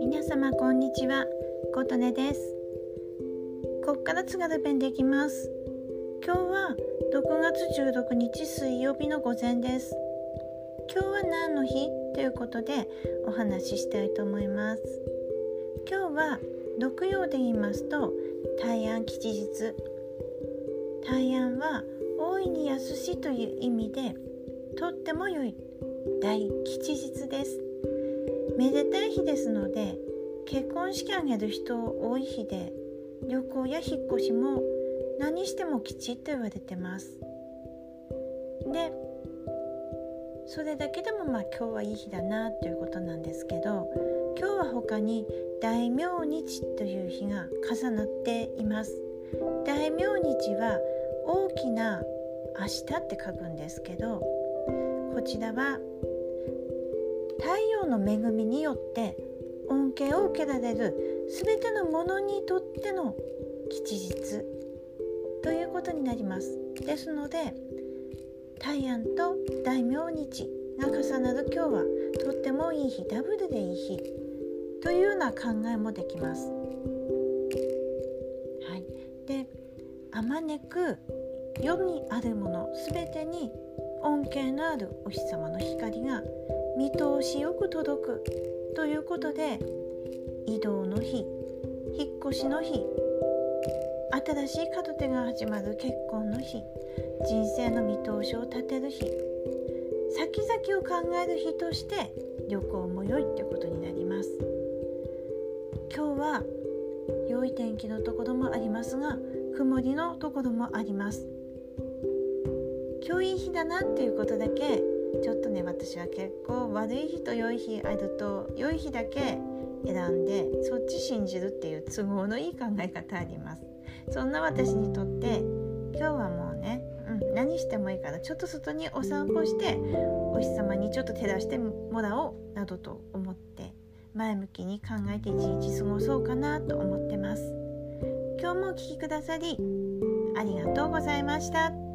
皆様こんにちは。琴音です。ここから津軽弁できます。今日は6月16日水曜日の午前です。今日は何の日？ということでお話ししたいと思います。今日は六曜で言いますと大安吉日。大安は大いに安しという意味でとっても良い。大吉日です。めでたい日ですので結婚式あげる人多い日で旅行や引っ越しも何しても吉と言われてます。でそれだけでもまあ今日はいい日だなということなんですけど今日は他に大明日という日が重なっています。大明日は大きな明日って書くんですけどこちらは太陽の恵みによって恩恵を受けられる全てのものにとっての吉日ということになりますですので大安と大明日が重なる今日はとってもいい日ダブルでいい日というような考えもできます。はい、であまねく世にあるもの全てに恩恵のあるお日様の光が見通しよく届くということで移動の日引っ越しの日新しい門手が始まる結婚の日人生の見通しを立てる日先々を考える日として旅行も良いってことになります。今日は良い天気のところもありますが曇りのところもあります。今日いい日だなっていうことだけちょっとね私は結構悪い日と良い日あると良い日だけ選んでそっち信じるっていう都合のいい考え方ありますそんな私にとって今日はもうね、うん、何してもいいからちょっと外にお散歩してお日様にちょっと照らしてもらおうなどと思って前向きに考えて一日過ごそうかなと思ってます今日もお聴きくださりありがとうございました。